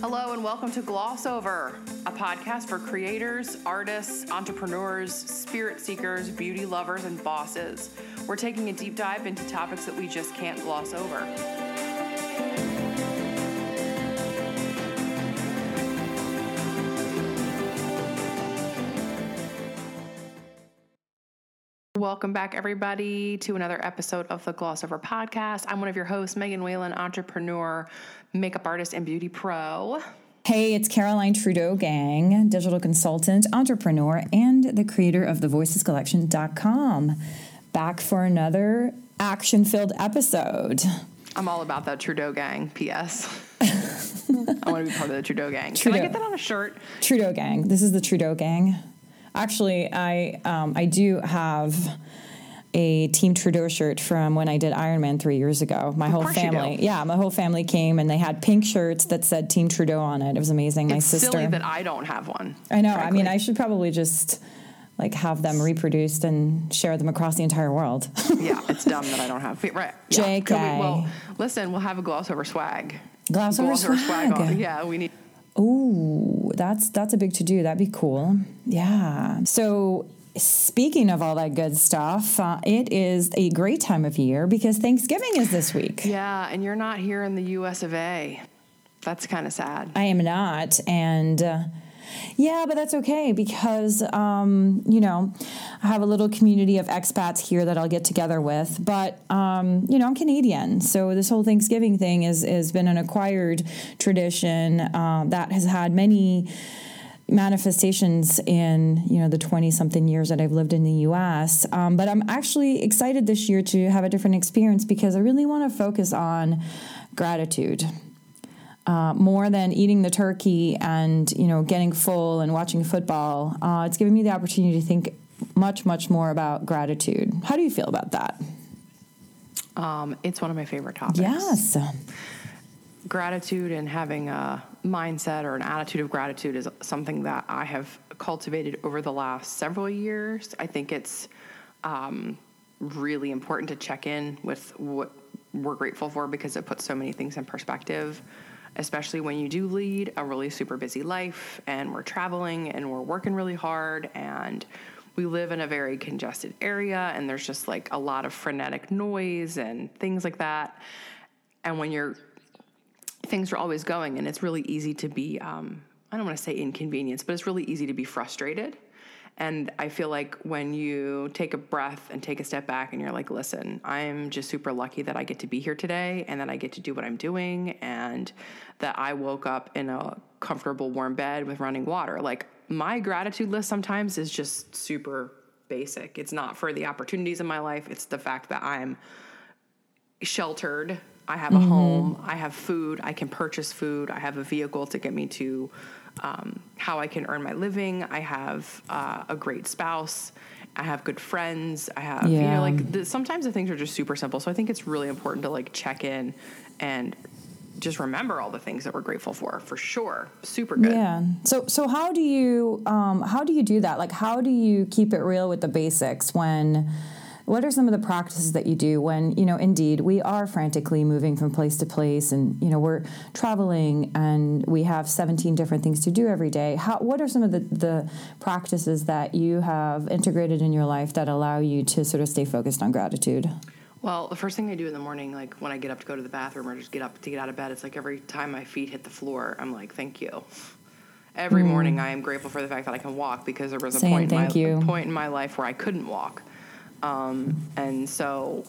Hello and welcome to Gloss Over, a podcast for creators, artists, entrepreneurs, spirit seekers, beauty lovers, and bosses. We're taking a deep dive into topics that we just can't gloss over. Welcome back, everybody, to another episode of the Gloss Over podcast. I'm one of your hosts, Megan Whalen, entrepreneur, makeup artist, and beauty pro. Hey, it's Caroline Trudeau Gang, digital consultant, entrepreneur, and the creator of thevoicescollection.com. Back for another action filled episode. I'm all about that Trudeau gang, P.S. I want to be part of the Trudeau gang. Trudeau. Can I get that on a shirt? Trudeau gang. This is the Trudeau gang. Actually, I um, I do have a Team Trudeau shirt from when I did Ironman three years ago. My Of whole family, yeah, my whole family came and they had pink shirts that said Team Trudeau on it. It was amazing. My It's sister, silly that I don't have one. I know. I mean, I should probably just like have them reproduced and share them across the entire world. yeah, it's dumb that I don't have. Right. Yeah. JK. We- well, listen, we'll have a gloss over swag. Gloss over swag. on. Yeah, we need. Ooh, that's that's a big to do. That'd be cool. Yeah. So speaking of all that good stuff, uh, it is a great time of year because Thanksgiving is this week. Yeah, and you're not here in the U.S. of A. That's kind of sad. I am not, and. Uh, yeah, but that's okay because, um, you know, I have a little community of expats here that I'll get together with. But, um, you know, I'm Canadian. So this whole Thanksgiving thing is, has been an acquired tradition uh, that has had many manifestations in you know the 20 something years that I've lived in the US um, but I'm actually excited this year to have a different experience because I really want to focus on gratitude uh, more than eating the turkey and you know getting full and watching football uh, it's given me the opportunity to think much much more about gratitude how do you feel about that Um, it's one of my favorite topics. yes gratitude and having a mindset or an attitude of gratitude is something that I have cultivated over the last several years. I think it's um, really important to check in with what we're grateful for because it puts so many things in perspective, especially when you do lead a really super busy life and we're traveling and we're working really hard and we live in a very congested area and there's just like a lot of frenetic noise and things like that. And when you're things are always going and it's really easy to be um, i don't want to say inconvenience, but it's really easy to be frustrated and i feel like when you take a breath and take a step back and you're like listen i'm just super lucky that i get to be here today and that i get to do what i'm doing and that i woke up in a comfortable warm bed with running water like my gratitude list sometimes is just super basic it's not for the opportunities in my life it's the fact that i'm sheltered. I have a mm-hmm. home. I have food. I can purchase food. I have a vehicle to get me to um, how I can earn my living. I have uh, a great spouse. I have good friends. I have, you know, like the, sometimes the things are just super simple. So I think it's really important to like check in and just remember all the things that we're grateful for, for sure. Super good. Yeah. So so how do you um, how do you do that? Like how do you keep it real with the basics when what are some of the practices that you do when you know indeed we are frantically moving from place to place and you know we're traveling and we have 17 different things to do every day how what are some of the, the practices that you have integrated in your life that allow you to sort of stay focused on gratitude Well, the first thing I do in the morning, like when I get up to go to the bathroom or just get up to get out of bed, it's like every time my feet hit the floor, I'm like, thank you. Every morning, I am grateful for the fact that I can walk because there was a Mm. Same, point, in my, a point in my life where I couldn't walk. Um, and so,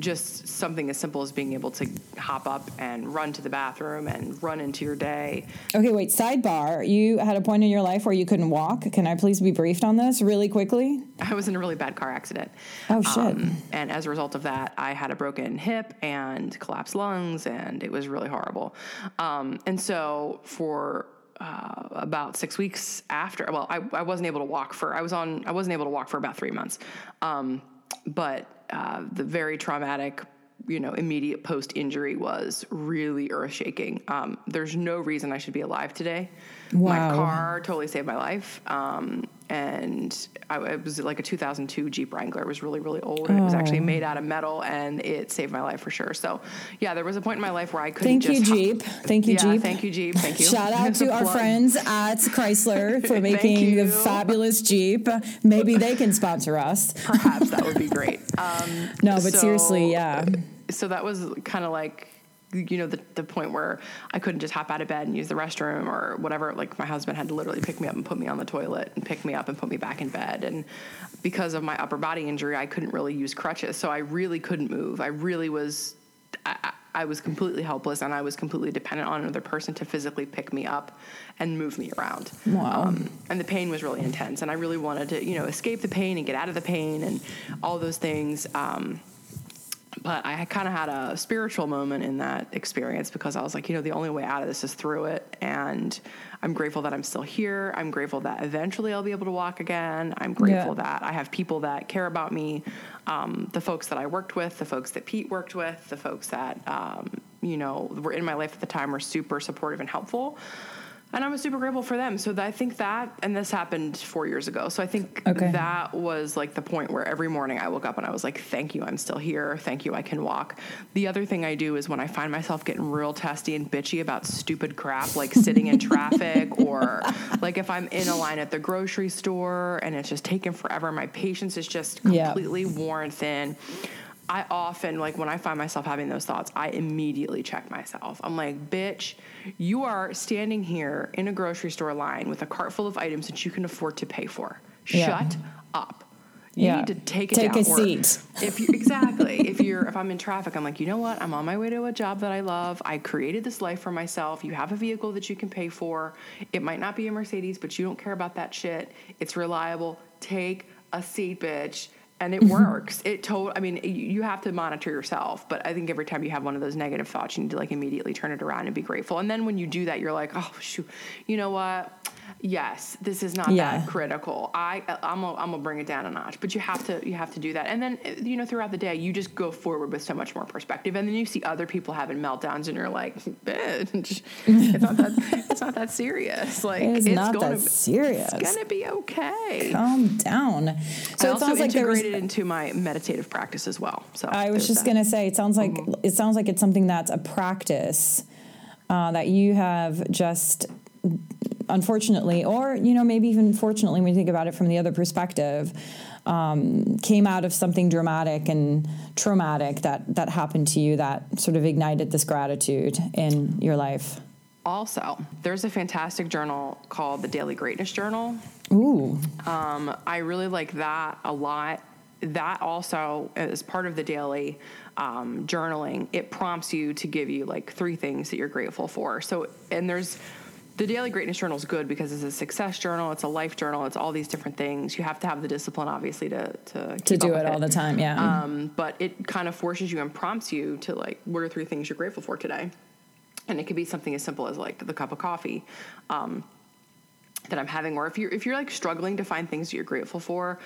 just something as simple as being able to hop up and run to the bathroom and run into your day. okay wait sidebar you had a point in your life where you couldn't walk can i please be briefed on this really quickly I was in a really bad car accident. Oh, shit. and as a result of that, I had a broken hip and collapsed lungs, and it was really horrible. Um, and so for uh, about six weeks after, well, I, I wasn't able to walk for. I was on. I wasn't able to walk for about three months. Um, but uh, the very traumatic you know, immediate post injury was really earth shaking. Um, there's no reason I should be alive today. My car totally saved my life. Um, and I, it was like a 2002 Jeep Wrangler. It was really, really old. And it was actually Oh. made out of metal and it saved my life for sure. So, yeah, there was a point in my life where I couldn't Thank you. Jeep. Thank you, yeah, Jeep. Thank you, Jeep. Thank you. Shout out to our friends at Chrysler for making the fabulous Jeep. Maybe they can sponsor us. Perhaps that would be great. Um, No, but so- seriously, yeah. so that was kind of like you know the, the point where i couldn't just hop out of bed and use the restroom or whatever like my husband had to literally pick me up and put me on the toilet and pick me up and put me back in bed and because of my upper body injury i couldn't really use crutches so i really couldn't move i really was I, I was completely helpless and I was completely dependent on another person to physically pick me up and move me around. Wow. Um, and the pain was really intense. And I really wanted to, you know, escape the pain and get out of the pain and all those things. Um, but I kind of had a spiritual moment in that experience because I was like, you know, the only way out of this is through it. And I'm grateful that I'm still here. I'm grateful that eventually I'll be able to walk again. I'm grateful Yeah. that I have people that care about me. Um, the folks that I worked with, the folks that Pete worked with, the folks that, um, you know, were in my life at the time were super supportive and helpful. And I was super grateful for them. So that, I think that, and this happened four years ago. So I think Okay. that was like the point where every morning I woke up and I was like, thank you, I'm still here. Thank you, I can walk. The other thing I do is when I find myself getting real testy and bitchy about stupid crap, like sitting in traffic or like if I'm in a line at the grocery store and it's just taking forever, my patience is just completely worn thin. I often, like, when I find myself having those thoughts, I immediately check myself. I'm like, bitch, you are standing here in a grocery store line with a cart full of items that you can afford to pay for. Yeah. Shut up. You Yeah. need to take it Take down. a Or seat. If you exactly, if you're if I'm in traffic, I'm like, you know what? I'm on my way to a job that I love. I created this life for myself. You have a vehicle that you can pay for. It might not be a Mercedes, but you don't care about that shit. It's reliable. Take a seat, bitch. And it mm-hmm. works. It told. I mean, you you have to monitor yourself. But I think every time you have one of those negative thoughts, you need to like immediately turn it around and be grateful. And then when you do that, you're like, oh shoot, you know what? Yes, this is not Yeah. that critical. I I'm gonna, I'm gonna bring it down a notch, but you have to you have to do that. And then you know throughout the day, you just go forward with so much more perspective. And then you see other people having meltdowns, and you're like, bitch, it's not that it's not that serious. Like It is not gonna that serious. It's gonna be okay. Calm down. I So it also sounds like there was. integrated into my meditative practice as well. So I was just that. gonna say, it sounds like it sounds like it's something that's a practice uh, that you have just, unfortunately, or you know maybe even fortunately, when you think about it from the other perspective, um, came out of something dramatic and traumatic that that happened to you that sort of ignited this gratitude in your life. Also, there's a fantastic journal called the Daily Greatness Journal. Ooh, Um, I really like that a lot. That also is part of the daily um, journaling. It prompts you to give you like three things that you're grateful for. So, and there's the daily greatness journal is good because it's a success journal, it's a life journal, it's all these different things. You have to have the discipline, obviously, to to, to do it all the time, yeah. um, but it kind of forces you and prompts you to like, what are three things you're grateful for today? And it could be something as simple as like the cup of coffee um, that I'm having, or if you're if you're like struggling to find things that you're grateful for,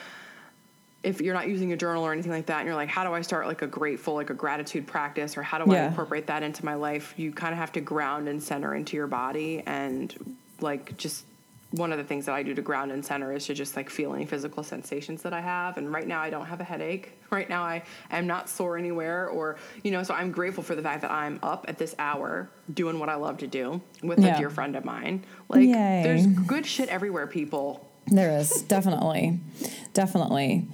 if you're not using a journal or anything like that, and you're like, how do I start like a grateful, like a gratitude practice, or how do I incorporate that into my life? You kind of have to ground and center into your body, and like just one of the things that I do to ground and center is to just like feel any physical sensations that I have. And right now, I don't have a headache. Right now, I am not sore anywhere, or you know, so I'm grateful for the fact that I'm up at this hour doing what I love to do with Yeah. a dear friend of mine. Like, Yay. there's good shit everywhere, people. There is definitely, definitely.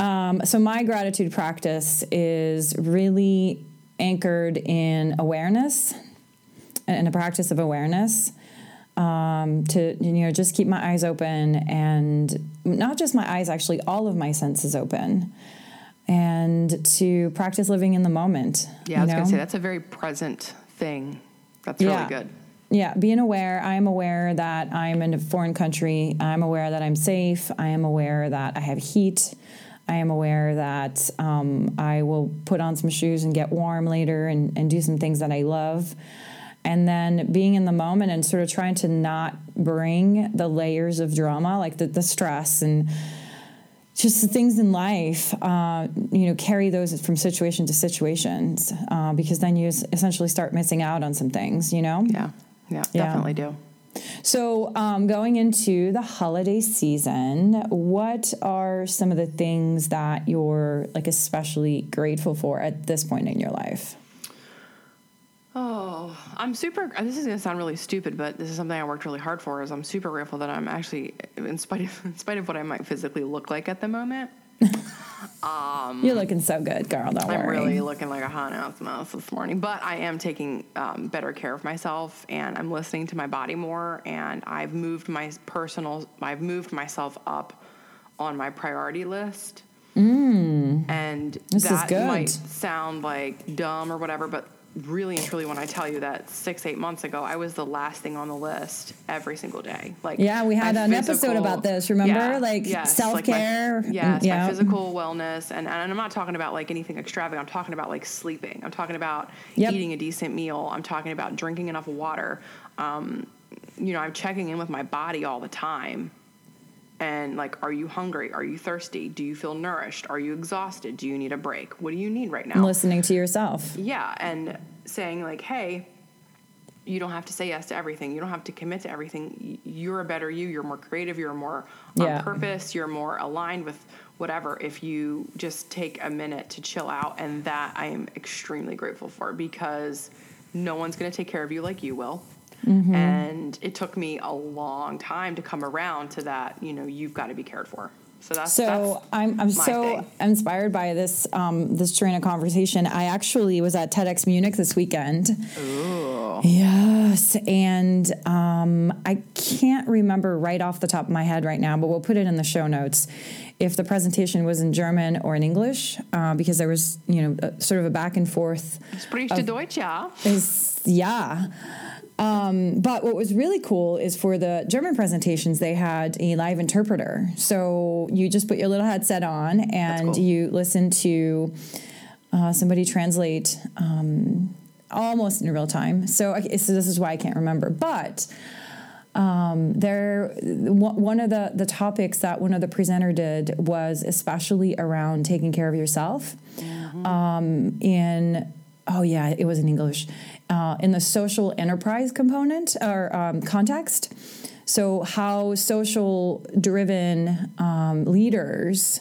Um, so my gratitude practice is really anchored in awareness and a practice of awareness. Um, to you know, just keep my eyes open and not just my eyes, actually, all of my senses open, and to practice living in the moment. Yeah, I was you gonna say that's a very present thing. That's Yeah. really good. Yeah, being aware. I am aware that I'm in a foreign country. I'm aware that I'm safe. I am aware that I have heat. I am aware that um, I will put on some shoes and get warm later and, and do some things that I love. And then being in the moment and sort of trying to not bring the layers of drama, like the, the stress and just the things in life, uh, you know, carry those from situation to situations uh, because then you essentially start missing out on some things, you know? Yeah, yeah, Yeah. definitely do. So, um, going into the holiday season, what are some of the things that you're like especially grateful for at this point in your life? Oh, I'm super. This is gonna sound really stupid, but this is something I worked really hard for. Is I'm super grateful that I'm actually, in spite of, in spite of what I might physically look like at the moment, You're looking so good, girl. Don't Um, I'm worry. really looking like a hot ass mess this morning. But I am taking um, better care of myself, and I'm listening to my body more. And I've moved my personal, I've moved myself up on my priority list. Mm. And This is that good. might sound like dumb or whatever, but really and truly, when I tell you that six, eight months ago, I was the last thing on the list every single day. Like, Yeah, we had an episode about this, remember? Like, like my- self-care. yes, Yeah. my physical wellness, and, and I'm not talking about like anything extravagant. I'm talking about like sleeping. I'm talking about Yep. eating a decent meal. I'm talking about drinking enough water. Um, you know, I'm checking in with my body all the time. And like, are you hungry? Are you thirsty? Do you feel nourished? Are you exhausted? Do you need a break? What do you need right now? Listening to yourself. Yeah, and saying like, "Hey, you don't have to say yes to everything. You don't have to commit to everything. You're a better you. You're more creative. You're more on Yeah. purpose. You're more aligned with whatever. If you just take a minute to chill out, and that I am extremely grateful for because no one's going to take care of you like you will. Mm-hmm. And it took me a long time to come around to that. You know, you've got to be cared for. So that's So that's I'm I'm so thing. inspired by this um, this train of conversation. I actually was at TEDx Munich this weekend. Yes, and um, I can't remember right off the top of my head right now, but we'll put it in the show notes. If the presentation was in German or in English, uh, because there was you know a, sort of a back and forth Sprich du Deutsch, ja. is yeah. Um, but what was really cool is for the German presentations, they had a live interpreter. So you just put your little headset on and cool. you listen to uh, somebody translate um, almost in real time. So, I- so this is why I can't remember. But um, there, one one of the, the topics that one of the presenter did was especially around taking care of yourself. Um, in oh yeah, it was in English. Uh, in the social enterprise component or um, context. So, how social driven um, leaders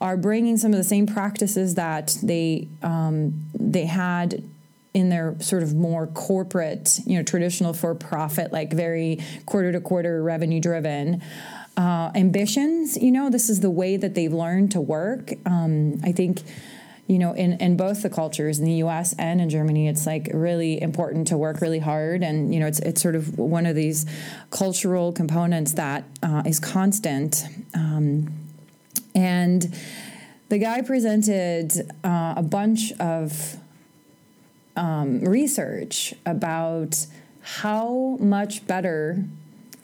are bringing some of the same practices that they um, they had in their sort of more corporate, you know, traditional for profit, like very quarter to quarter revenue driven uh, ambitions. You know, this is the way that they've learned to work. Um, I think you know, in, in both the cultures, in the U.S. and in Germany, it's like really important to work really hard, and you know, it's it's sort of one of these cultural components that uh, is constant. Um, and the guy presented uh, a bunch of um, research about how much better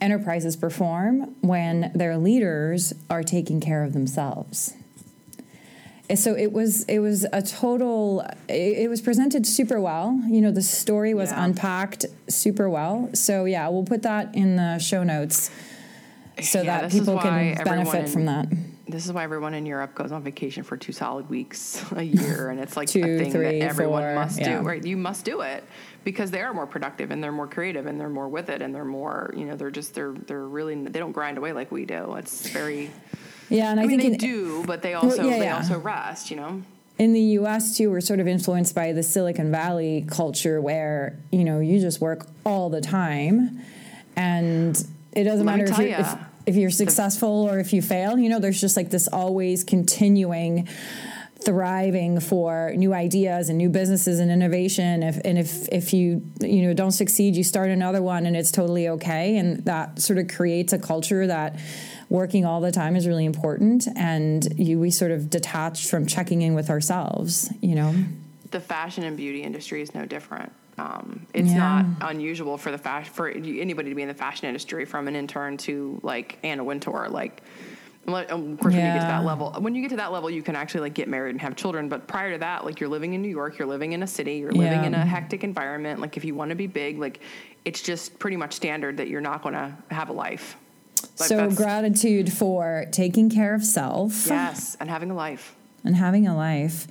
enterprises perform when their leaders are taking care of themselves so it was it was a total it, it was presented super well you know the story was Yeah. unpacked super well so yeah we'll put that in the show notes so Yeah, that people can benefit in- from that This is why everyone in Europe goes on vacation for two solid weeks a year, and it's like Two, a thing three, that everyone four, must yeah. do. Right? You must do it because they are more productive and they're more creative and they're more with it and they're more, you know, they're just they're they're really they don't grind away like we do. It's very. Yeah and i, I, mean, think they in, do, but they also yeah, they yeah. also rest. You know. in the us too we're sort of influenced by the silicon valley culture where you know you just work all the time and it doesn't Let matter if you're, if, if you're successful or if you fail you know there's just like this always continuing thriving for new ideas and new businesses and innovation if and if if you you know don't succeed you start another one and it's totally okay and that sort of creates a culture that working all the time is really important and you we sort of detached from checking in with ourselves you know the fashion and beauty industry is no different. Um, it's Yeah. not unusual for the fashion for anybody to be in the fashion industry, from an intern to like Anna Wintour. Like, like, of course, when you get to that level, when you get to that level, you can actually like get married and have children. But prior to that, like you're living in New York, you're living in a city, you're living in a hectic environment. Like if you want to be big, like it's just pretty much standard that you're not going to have a life. Like, so gratitude for taking care of self yes, and having a life. and having a life.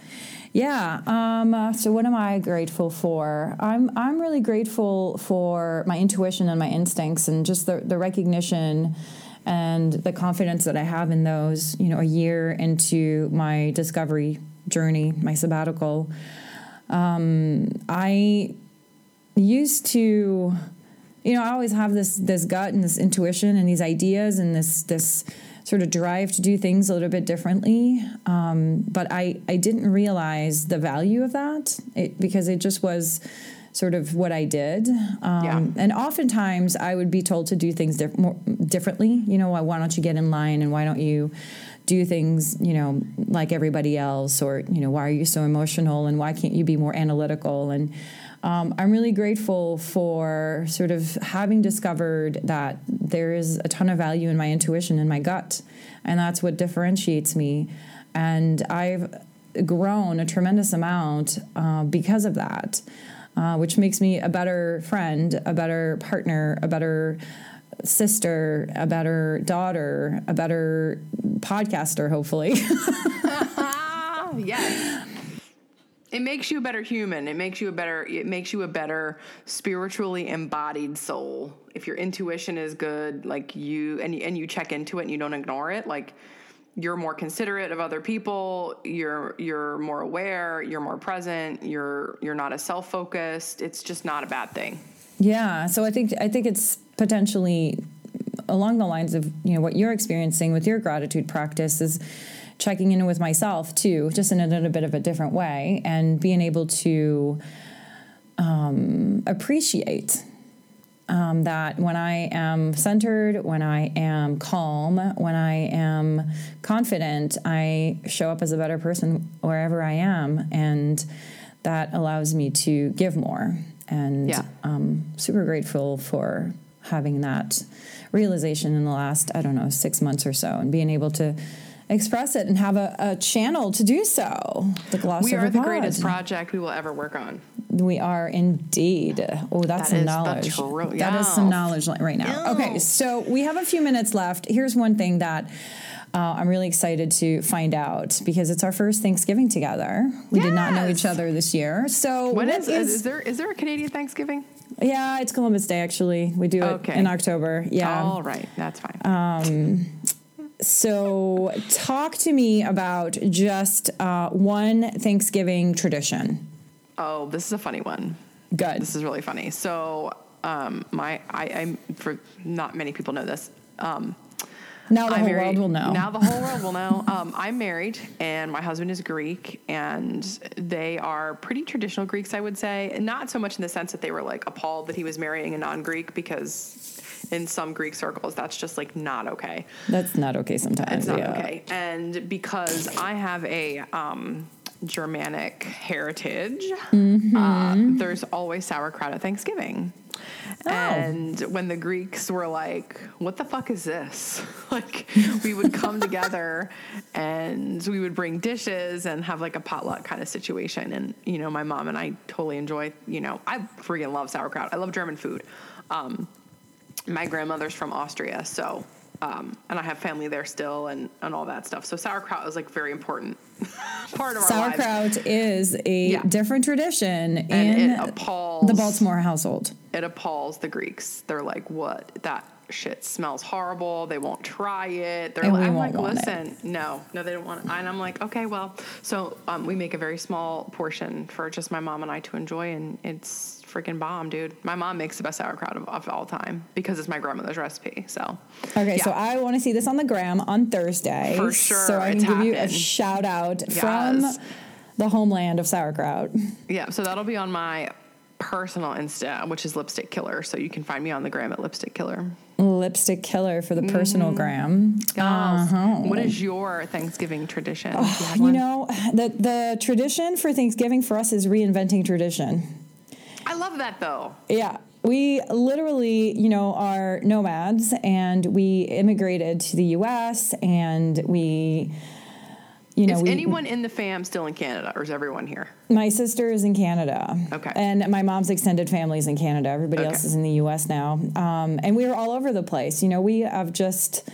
Yeah. Um, uh, so what am I grateful for? I'm I'm really grateful for my intuition and my instincts and just the the recognition and the confidence that I have in those. You know, a year into my discovery journey, my sabbatical, um, I used to you know i always have this this gut and this intuition and these ideas and this this sort of drive to do things a little bit differently. Um, but i i didn't realize the value of that. It, because it just was sort of what i did. Um, Yeah. and oftentimes i would be told to do things diff- more, differently. You know why, why don't you get in line and why don't you do things you know like everybody else? Or you know why are you so emotional and why can't you be more analytical? And um, I'm really grateful for sort of having discovered that there is a ton of value in my intuition and my gut, and that's what differentiates me. And I've grown a tremendous amount uh, because of that, uh, which makes me a better friend, a better partner, a better sister, a better daughter, a better podcaster, hopefully. Yes. It makes you a better human. It makes you a better. It makes you a better spiritually embodied soul. If your intuition is good, like you, and and you check into it and you don't ignore it, like you're more considerate of other people. You're you're more aware. You're more present. You're you're not as self focused. It's just not a bad thing. Yeah, so I think I think it's potentially along the lines of you know what you're experiencing with your gratitude practice is checking in with myself too, just in a little bit of a different way, and being able to um, appreciate um, that when I am centered, when I am calm, when I am confident, I show up as a better person wherever I am, and that allows me to give more. And Yeah. um, super grateful for having that realization in the last, I don't know, six months or so, and being able to express it and have a, a channel to do so. The gloss We are the pod. greatest project we will ever work on. We are indeed. Oh, that's That some is knowledge. truth. That is some knowledge right now. Okay, so we have a few minutes left. Here's one thing that uh, I'm really excited to find out because it's our first Thanksgiving together. We did not know each other this year. So When what is, is there is there a Canadian Thanksgiving? yeah, it's Columbus Day actually. We do it in October. Yeah. All right, that's fine. So talk to me about just uh, one Thanksgiving tradition. oh, this is a funny one. Good. This is really funny. So, um, my I, I'm for not many people know this. Um, now the I'm whole married- world will know. Now the whole world will know. Um, I'm married, and my husband is Greek, and they are pretty traditional Greeks, I would say. Not so much in the sense that they were like appalled that he was marrying a non-Greek, because in some Greek circles, that's just like not okay. That's not okay sometimes. It's not yeah. okay. And because I have a um, Germanic heritage, Mm-hmm. uh, there's always sauerkraut at Thanksgiving. Oh. And when the Greeks were like, what the fuck is this? like, we would come together and we would bring dishes and have like a potluck kind of situation. And, you know, my mom and I totally enjoy, you know, I freaking love sauerkraut. I love German food. Um, my grandmother's from Austria, so um, and I have family there still, and and all that stuff. So sauerkraut is like very important part of our lives. Sauerkraut is a Yeah. different tradition and in the Baltimore household. It appalls the Greeks. They're like, "What? That shit smells horrible." They won't try it. They're And like, I'm like, want it. "Listen, no, no, they don't want it." And I'm like, "Okay, well." So um, we make a very small portion for just my mom and I to enjoy, and it's freaking bomb, dude. My mom makes the best sauerkraut of, of all time because it's my grandmother's recipe. So Okay, Yeah. so I want to see this on the gram on Thursday. For sure, So I can give you a shout out from the homeland of sauerkraut. Yeah, so that'll be on my personal Insta, which is Lipstick Killer. So you can find me on the gram at Lipstick Killer. Lipstick killer for the Mm-hmm. personal gram. Gals, Uh-huh. What is your Thanksgiving tradition? Do you You know, the the tradition for Thanksgiving for us is reinventing tradition. I love that though. Yeah. We literally, you know, are nomads and we immigrated to the US and we you know, is we, anyone in the fam still in Canada, or is everyone here? my sister is in Canada. Okay. And my mom's extended family is in Canada. Everybody Okay. else is in the U.S. now. Um, and we were all over the place. You know, we have just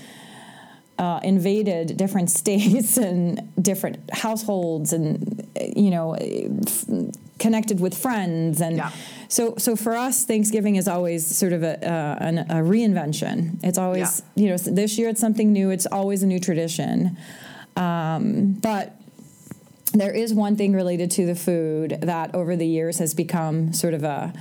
uh, invaded different states and different households, and you know, f- connected with friends, and Yeah. so so for us, Thanksgiving is always sort of a, uh, an, a reinvention. It's always you know this year it's something new. It's always a new tradition, um, but there is one thing related to the food that over the years has become sort of a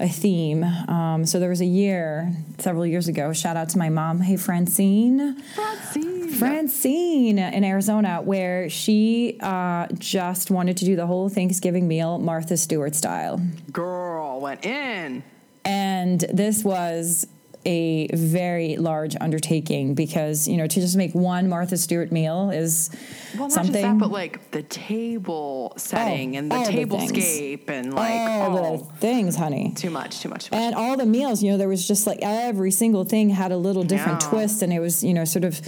a theme. Um, so there was a year several years ago. Shout out to my mom. Hey Francine. Francine. Francine in Arizona, where she uh, just wanted to do the whole Thanksgiving meal Martha Stewart style. Girl went in. And this was a very large undertaking because, you know, to just make one Martha Stewart meal is Well, not something. just that, but like the table setting and the tablescape and like all oh, the things, honey. too much, too much, too much. And all the meals, you know, there was just like every single thing had a little different Yeah. twist, and it was, you know, sort of.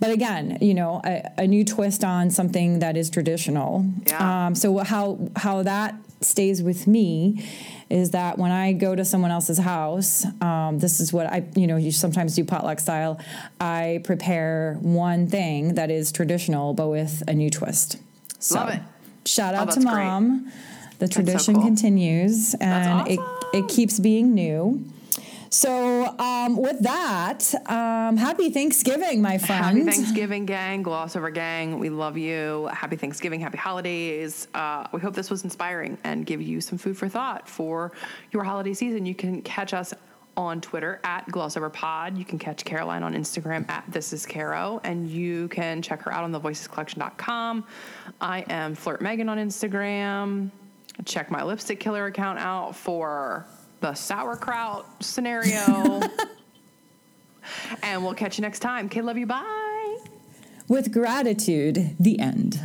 But again, you know, a, a new twist on something that is traditional. Yeah. Um, so how how that stays with me is that when I go to someone else's house, um, this is what I, you know, you sometimes do potluck style. I prepare one thing that is traditional, but with a new twist. So, Love it. Shout Oh, out to that's great. mom. The so tradition cool. continues, and it, awesome. it keeps being new. So, um, with that, um, happy Thanksgiving, my friend. Happy Thanksgiving, gang. Gloss over, gang. We love you. Happy Thanksgiving. Happy holidays. Uh, we hope this was inspiring and give you some food for thought for your holiday season. You can catch us on Twitter at glossoverpod. You can catch Caroline on Instagram at this is Caro, and you can check her out on thevoicescollection.com. I am Flirt Megan on Instagram. Check my lipstick killer account out for the sauerkraut scenario. and we'll catch you next time. Kid, love you. Bye. With gratitude, the end.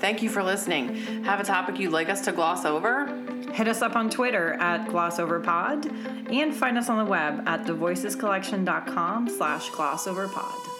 Thank you for listening. Have a topic you'd like us to gloss over? Hit us up on Twitter at glossoverpod and find us on the web at thevoicescollection.com slash glossoverpod.